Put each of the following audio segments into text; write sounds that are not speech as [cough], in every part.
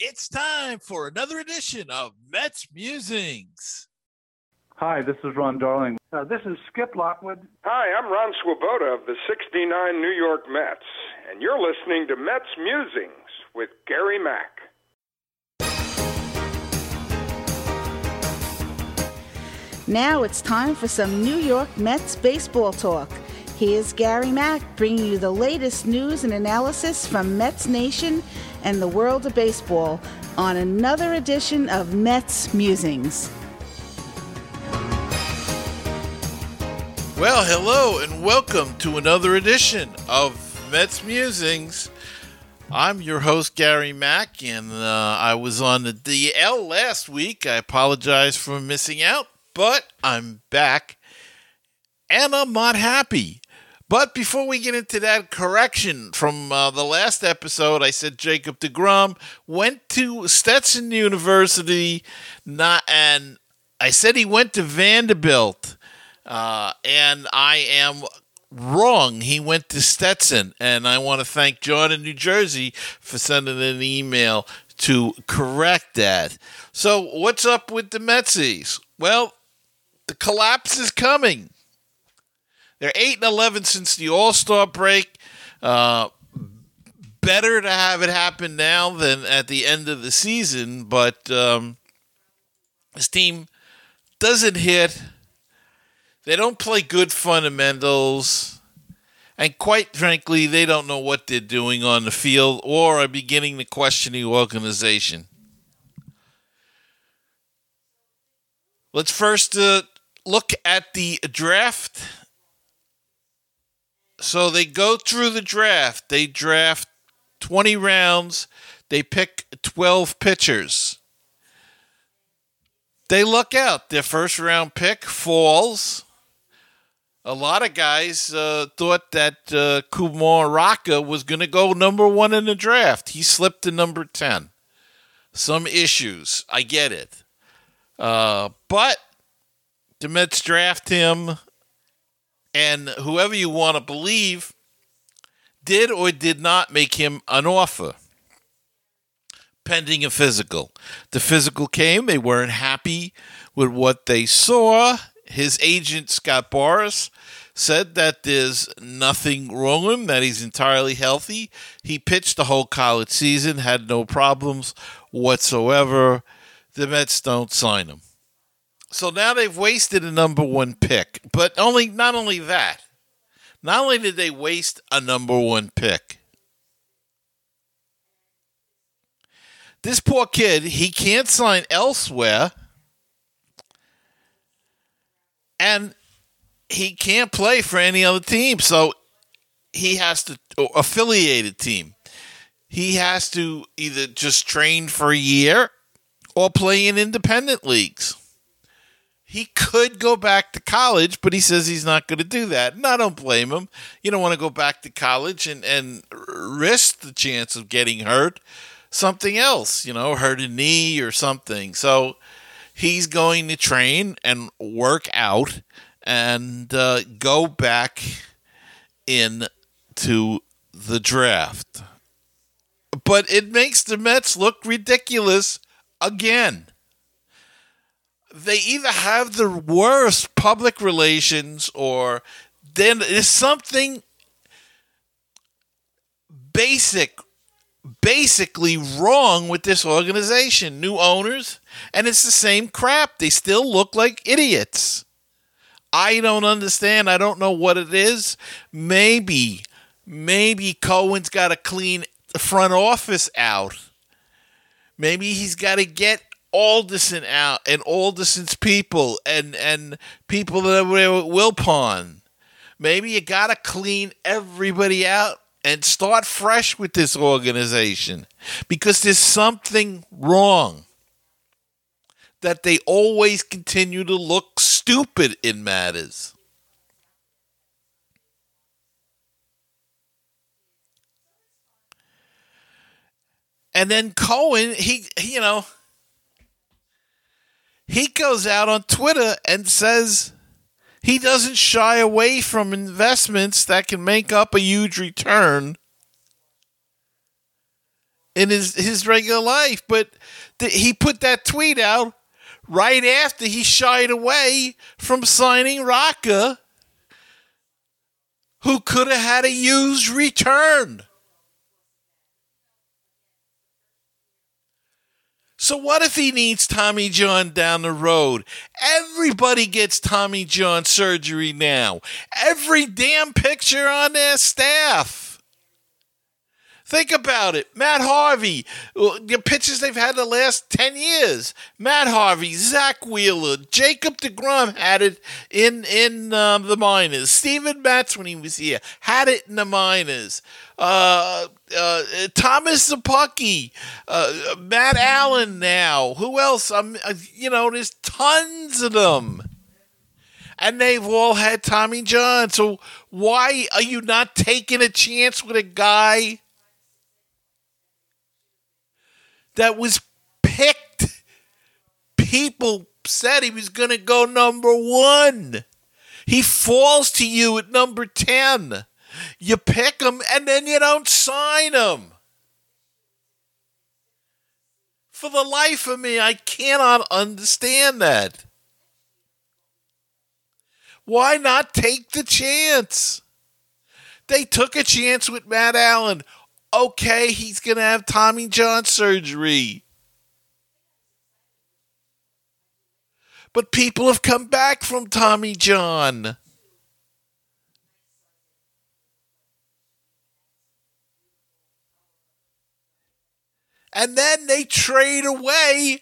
It's time for another edition of Mets Musings. Hi, this is Ron Darling. Uh, this is Skip Lockwood. Hi, I'm Ron Swoboda of the 69 New York Mets, and you're listening to Mets Musings with Gary Mack. Now it's time for some New York Mets baseball talk. Here's Gary Mack bringing you the latest news and analysis from Mets Nation and the world of baseball on another edition of Mets Musings. Well, hello and welcome to another edition of Mets Musings. I'm your host, Gary Mack, and uh, I was on the DL last week. I apologize for missing out, but I'm back and I'm not happy. But before we get into that correction from uh, the last episode, I said Jacob DeGrom went to Stetson University, not, and I said he went to Vanderbilt. Uh, and I am wrong. He went to Stetson, and I want to thank John in New Jersey for sending an email to correct that. So, what's up with the Metsies? Well, the collapse is coming. They're eight and eleven since the All Star break. Uh, better to have it happen now than at the end of the season, but um, this team doesn't hit they don't play good fundamentals. And quite frankly, they don't know what they're doing on the field or are beginning to question the organization. Let's first uh, look at the draft. So they go through the draft. They draft 20 rounds. They pick 12 pitchers. They look out. Their first round pick falls a lot of guys uh, thought that uh, Kumar Rocker was going to go number one in the draft. He slipped to number 10. Some issues. I get it. Uh, but the Mets draft him, and whoever you want to believe did or did not make him an offer pending a physical. The physical came, they weren't happy with what they saw his agent, Scott Boras, said that there's nothing wrong with him, that he's entirely healthy. He pitched the whole college season, had no problems whatsoever. The Mets don't sign him. So now they've wasted a number one pick. But only not only that. Not only did they waste a number one pick. This poor kid, he can't sign elsewhere and he can't play for any other team. So he has to affiliated team. He has to either just train for a year or play in independent leagues. He could go back to college, but he says he's not going to do that. And I don't blame him. You don't want to go back to college and, and risk the chance of getting hurt. Something else, you know, hurt a knee or something. So he's going to train and work out and uh, go back in to the draft. But it makes the Mets look ridiculous again. They either have the worst public relations or then there's something basic basically wrong with this organization. New owners, and it's the same crap. They still look like idiots. I don't understand. I don't know what it is. Maybe, maybe Cohen's got to clean the front office out. Maybe he's got to get Alderson out and Alderson's people and and people that were at Wilpon. Maybe you got to clean everybody out and start fresh with this organization because there's something wrong that they always continue to look stupid in matters. And then Cohen, he, he, you know, he goes out on Twitter and says he doesn't shy away from investments that can make up a huge return in his his regular life, but th- he put that tweet out right after he shied away from signing Rocker, who could have had a huge return. So what if he needs Tommy John down the road? Everybody gets Tommy John surgery now. Every damn picture on their staff. Think about it. Matt Harvey, the pitchers they've had the last 10 years. Matt Harvey, Zack Wheeler, Jacob DeGrom had it in, in um, the minors. Steven Matz, when he was here, had it in the minors. Uh, uh, Thomas Szapucki, uh, Matt Allan now. Who else? Um, uh, you know, there's tons of them. And they've all had Tommy John. So why are you not taking a chance with a guy that was picked. People said he was going to go number one. He falls to you at number 10. You pick him and then you don't sign him. For the life of me, I cannot understand that. Why not take the chance? They took a chance with Matt Allan okay, he's going to have Tommy John surgery. But people have come back from Tommy John. And then they trade away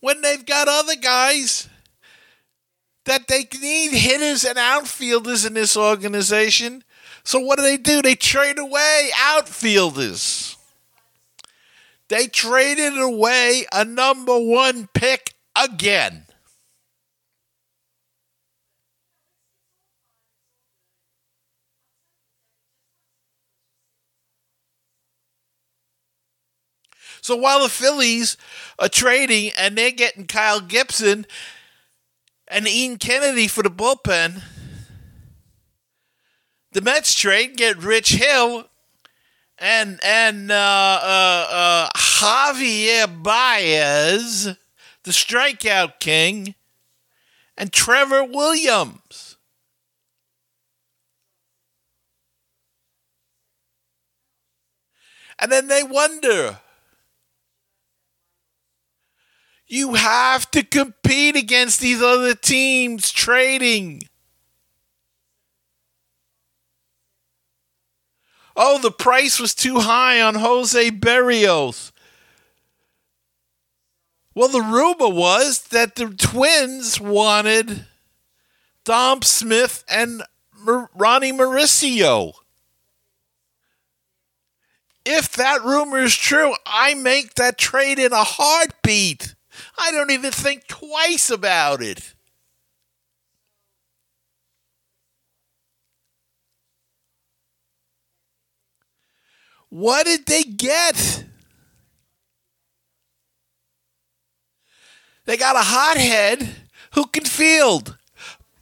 when they've got other guys that they need hitters and outfielders in this organization so what do they do? They trade away outfielders. They traded away a number one pick again. So while the Phillies are trading and they're getting Kyle Gibson and Ian Kennedy for the bullpen, the Mets trade get Rich Hill and and uh, uh, uh, Javier Baez, the strikeout king, and Trevor Williams. And then they wonder. You have to compete against these other teams trading. Oh, the price was too high on Jose Berrios. Well, the rumor was that the Twins wanted Dom Smith and Ronny Mauricio. If that rumor is true, I make that trade in a heartbeat. I don't even think twice about it. What did they get? They got a hothead who can field.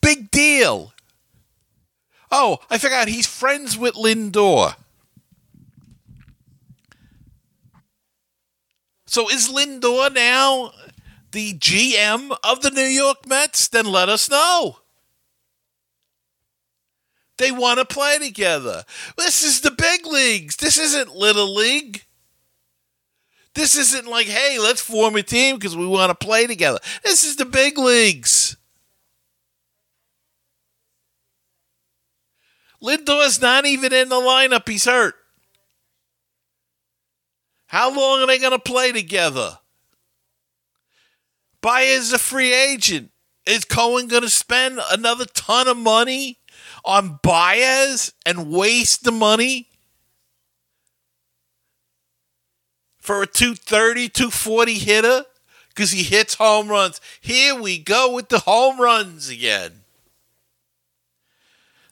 Big deal. Oh, I forgot he's friends with Lindor. So is Lindor now the GM of the New York Mets? Then let us know. They want to play together. This is the big leagues. This isn't little league. This isn't like, hey, let's form a team because we want to play together. This is the big leagues. Lindor's not even in the lineup. He's hurt. How long are they going to play together? Baez a free agent. Is Cohen going to spend another ton of money on Baez and waste the money for a 230, 240 hitter because he hits home runs. Here we go with the home runs again.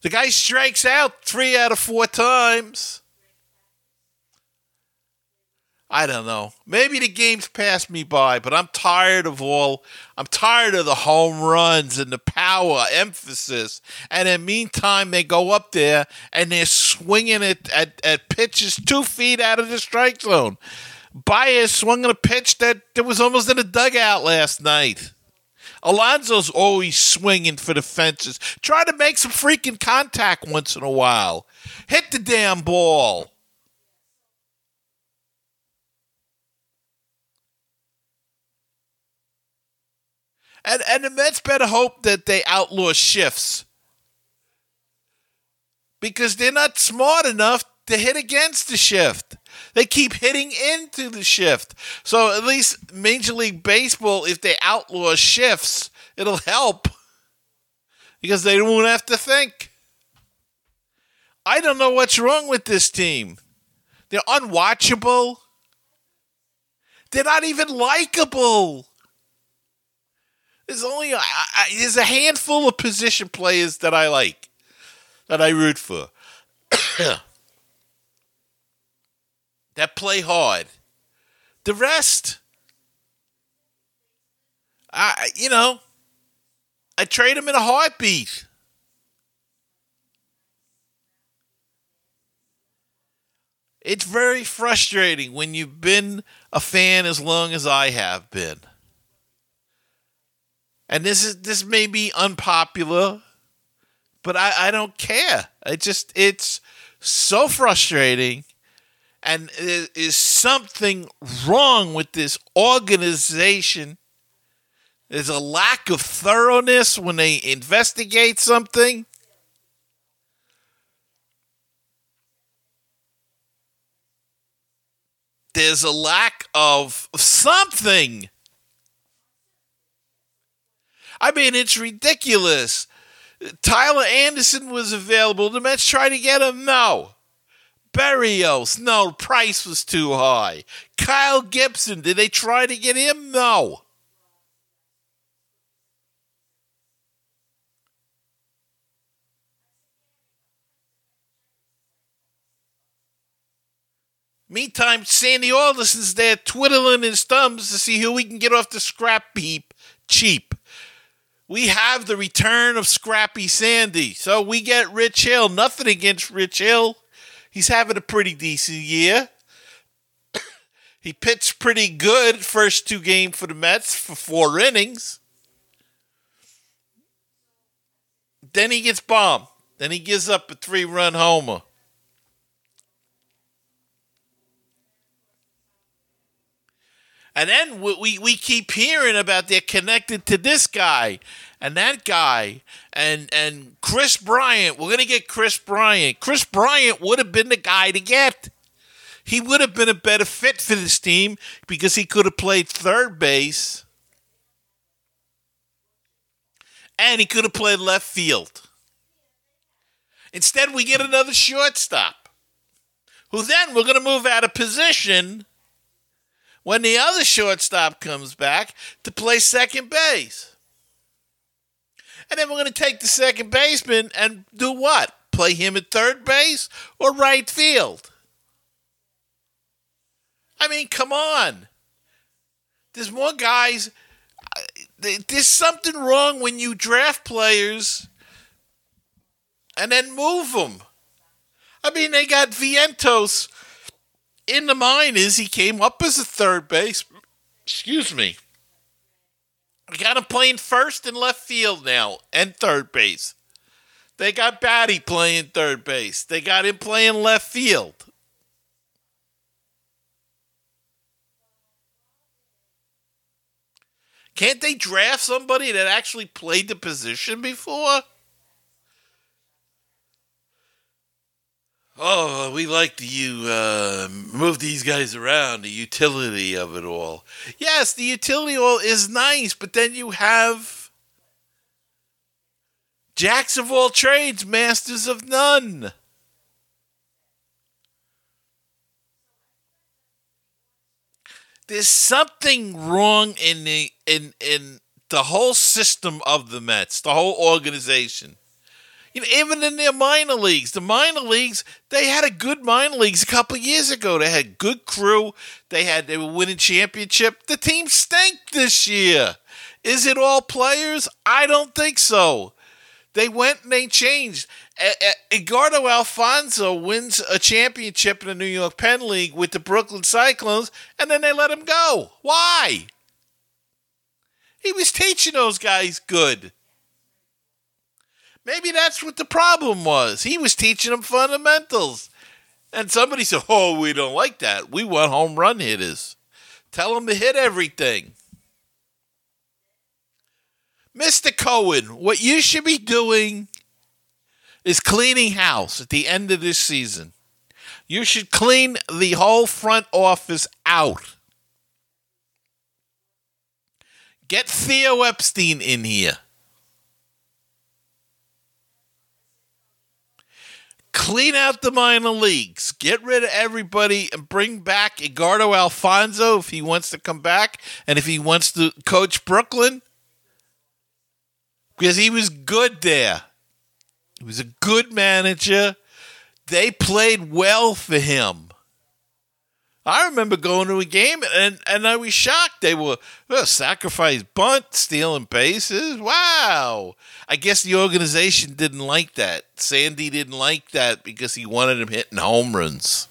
The guy strikes out three out of four times. I don't know. Maybe the game's passed me by, but I'm tired of all. I'm tired of the home runs and the power emphasis. And in the meantime, they go up there and they're swinging it at, at pitches two feet out of the strike zone. Baez swung a pitch that, that was almost in a dugout last night. Alonso's always swinging for the fences. Try to make some freaking contact once in a while. Hit the damn ball. And and the Mets better hope that they outlaw shifts. Because they're not smart enough to hit against the shift. They keep hitting into the shift. So at least Major League Baseball, if they outlaw shifts, it'll help. Because they won't have to think. I don't know what's wrong with this team. They're unwatchable. They're not even likable. There's only a, there's a handful of position players that I like, that I root for, [coughs] that play hard. The rest, I you know, I trade them in a heartbeat. It's very frustrating when you've been a fan as long as I have been and this is this may be unpopular, but I, I don't care. I just it's so frustrating and there is something wrong with this organization. There's a lack of thoroughness when they investigate something. There's a lack of something. I mean, it's ridiculous. Tyler Anderson was available. The Mets tried to get him. No. Berrios. No. Price was too high. Kyle Gibson. Did they try to get him? No. Meantime, Sandy Alderson's there twiddling his thumbs to see who we can get off the scrap heap cheap we have the return of Scrappy Sandy. So we get Rich Hill. Nothing against Rich Hill. He's having a pretty decent year. [coughs] he pitched pretty good first two games for the Mets for four innings. Then he gets bombed. Then he gives up a three run homer. And then we, we keep hearing about they're connected to this guy and that guy and and Kris Bryant. We're gonna get Kris Bryant. Kris Bryant would have been the guy to get. He would have been a better fit for this team because he could have played third base and he could have played left field. Instead, we get another shortstop who then we're going to move out of position when the other shortstop comes back to play second base. And then we're going to take the second baseman and do what? Play him at third base or right field? I mean, come on. There's more guys. Uh, there's something wrong when you draft players and then move them. I mean, they got Vientos in the mind is he came up as a third base. Excuse me. We got him playing first and left field now and third base. They got Baty playing third base. They got him playing left field. Can't they draft somebody that actually played the position before? Oh, we like to you uh, move these guys around, the utility of it all. Yes, the utility all is nice, but then you have jacks of all trades, masters of none. There's something wrong in the in in the whole system of the Mets, the whole organization. You know, even in their minor leagues, the minor leagues, they had a good minor leagues a couple years ago. They had good crew. They had they were winning championship. The team stank this year. Is it all players? I don't think so. They went and they changed. Edgardo Alfonzo wins a championship in the New York Penn League with the Brooklyn Cyclones, and then they let him go. Why? He was teaching those guys good. Maybe that's what the problem was. He was teaching them fundamentals. And somebody said, Oh, we don't like that. We want home run hitters. Tell them to hit everything. Mr. Cohen, what you should be doing is cleaning house at the end of this season. You should clean the whole front office out. Get Theo Epstein in here. Clean out the minor leagues. Get rid of everybody and bring back Edgardo Alfonzo if he wants to come back and if he wants to coach Brooklyn. Because he was good there. He was a good manager. They played well for him. I remember going to a game and, and I was shocked. They were well, sacrifice bunt, stealing bases. Wow. I guess the organization didn't like that. Sandy didn't like that because he wanted him hitting home runs.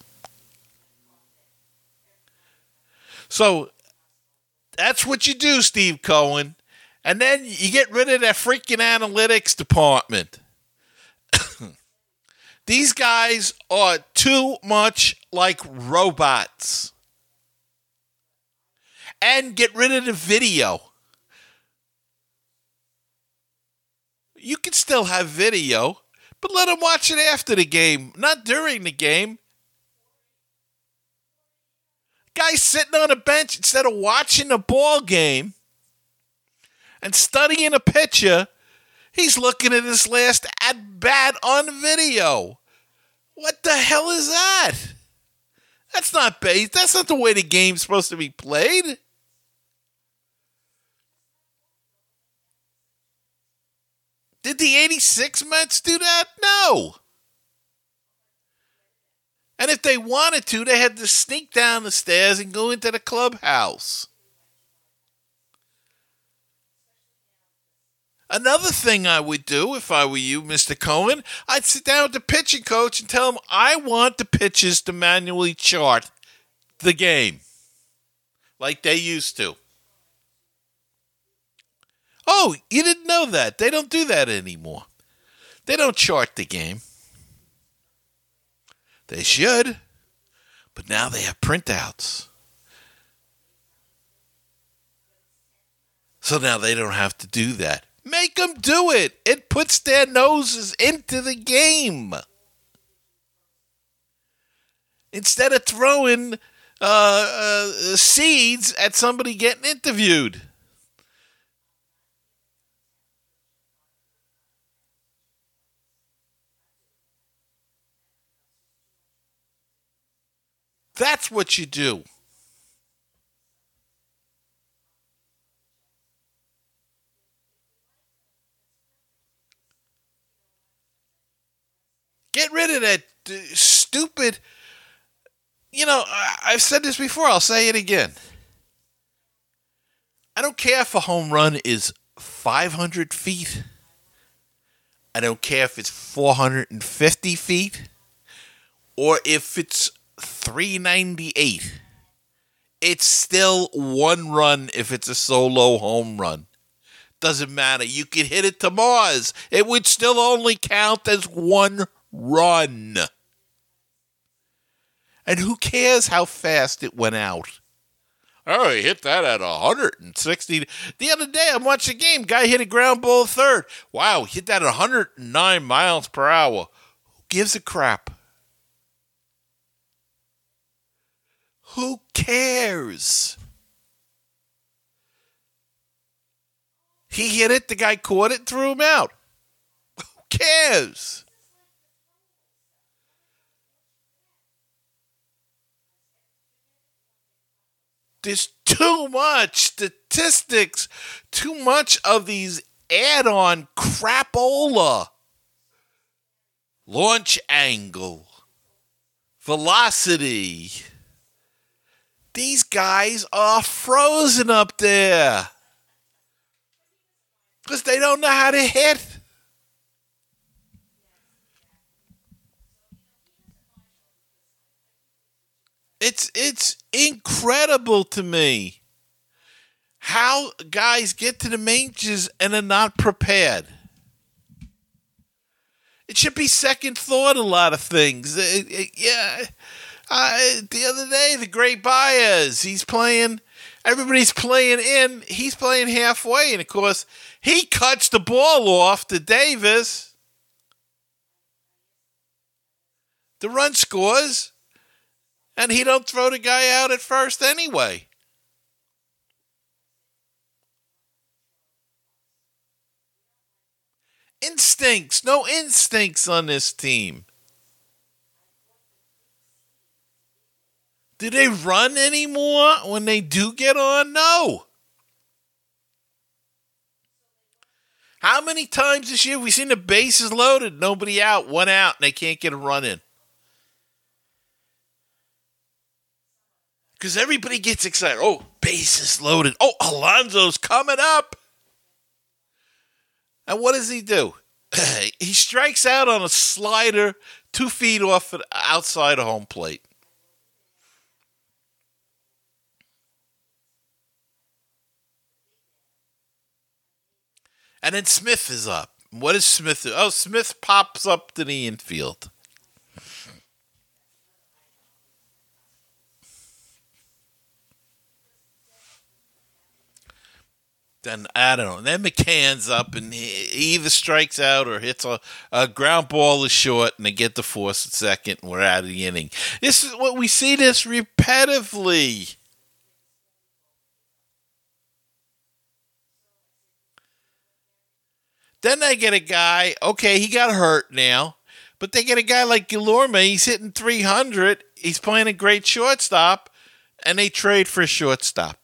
So that's what you do, Steve Cohen. And then you get rid of that freaking analytics department. [coughs] These guys are too much like robots. And get rid of the video. You can still have video, but let them watch it after the game, not during the game. Guy sitting on a bench instead of watching a ball game and studying a pitcher, he's looking at his last at bat on video. What the hell is that? That's not base. That's not the way the game's supposed to be played. Did the 86 Mets do that? No. And if they wanted to, they had to sneak down the stairs and go into the clubhouse. Another thing I would do if I were you, Mr. Cohen, I'd sit down with the pitching coach and tell him I want the pitches to manually chart the game like they used to. Oh, you didn't know that. They don't do that anymore. They don't chart the game. They should, but now they have printouts. So now they don't have to do that. Make them do it. It puts their noses into the game. Instead of throwing uh, uh, seeds at somebody getting interviewed. That's what you do. Get rid of that uh, stupid. You know, I've said this before, I'll say it again. I don't care if a home run is 500 feet. I don't care if it's 450 feet or if it's 398. It's still one run if it's a solo home run. Doesn't matter. You could hit it to Mars. It would still only count as one run. And who cares how fast it went out? Oh, he hit that at 160. The other day, I'm watching a game. Guy hit a ground ball third. Wow, hit that at 109 miles per hour. Who gives a crap? Who cares? He hit it, the guy caught it, threw him out. Who cares? There's too much statistics, too much of these add on crapola. launch angle, velocity. These guys are frozen up there because they don't know how to hit. It's it's incredible to me how guys get to the majors and are not prepared. It should be second thought a lot of things. It, it, yeah, the other day the great Baez, he's playing. Everybody's playing in. He's playing halfway, and of course he cuts the ball off to Davis. The run scores and he don't throw the guy out at first anyway. Instincts, no instincts on this team. Do they run anymore when they do get on? No. How many times this year we seen the bases loaded, nobody out, one out, and they can't get a run in? Because everybody gets excited. Oh, bases loaded. Oh, Alonso's coming up. And what does he do? [laughs] he strikes out on a slider two feet off outside of home plate. And then Smith is up. What does Smith do? Oh, Smith pops up to the infield. Then I don't know. Then McCann's up and he either strikes out or hits a, a ground ball is short and they get the force at second and we're out of the inning. This is what we see this repetitively. Then they get a guy, okay, he got hurt now, but they get a guy like Guillorme, he's hitting 300, he's playing a great shortstop, and they trade for a shortstop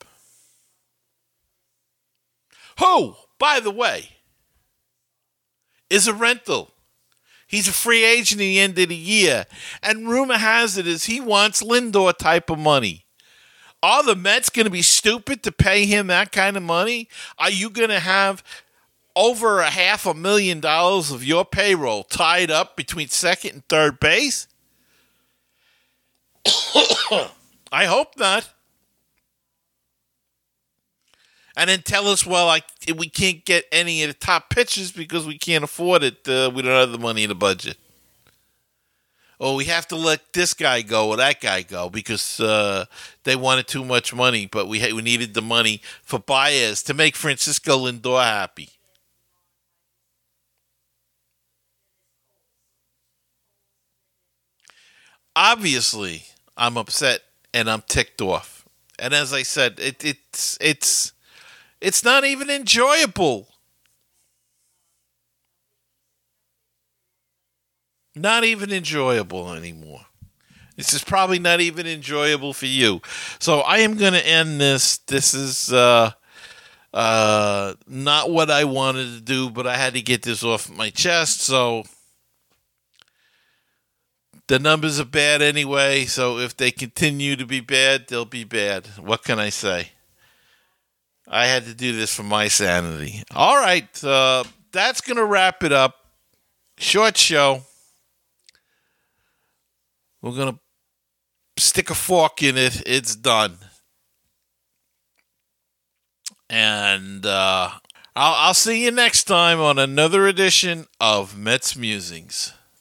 who, by the way, is a rental. He's a free agent at the end of the year. And rumor has it is he wants Lindor type of money. Are the Mets going to be stupid to pay him that kind of money? Are you going to have over a half a million dollars of your payroll tied up between second and third base? [coughs] I hope not and then tell us, well, we can't get any of the top pitchers because we can't afford it. Uh, we don't have the money in the budget. Or we have to let this guy go or that guy go because uh, they wanted too much money, but we we needed the money for Baez to make Francisco Lindor happy. Obviously, I'm upset and I'm ticked off. And as I said, it, it's it's it's not even enjoyable. Not even enjoyable anymore. This is probably not even enjoyable for you. So I am going to end this. This is uh, uh, not what I wanted to do, but I had to get this off my chest. So the numbers are bad anyway. So if they continue to be bad, they'll be bad. What can I say? I had to do this for my sanity. All right, uh, that's going to wrap it up. Short show. We're going to stick a fork in it. It's done. And uh, I'll, I'll see you next time on another edition of Mets Musings.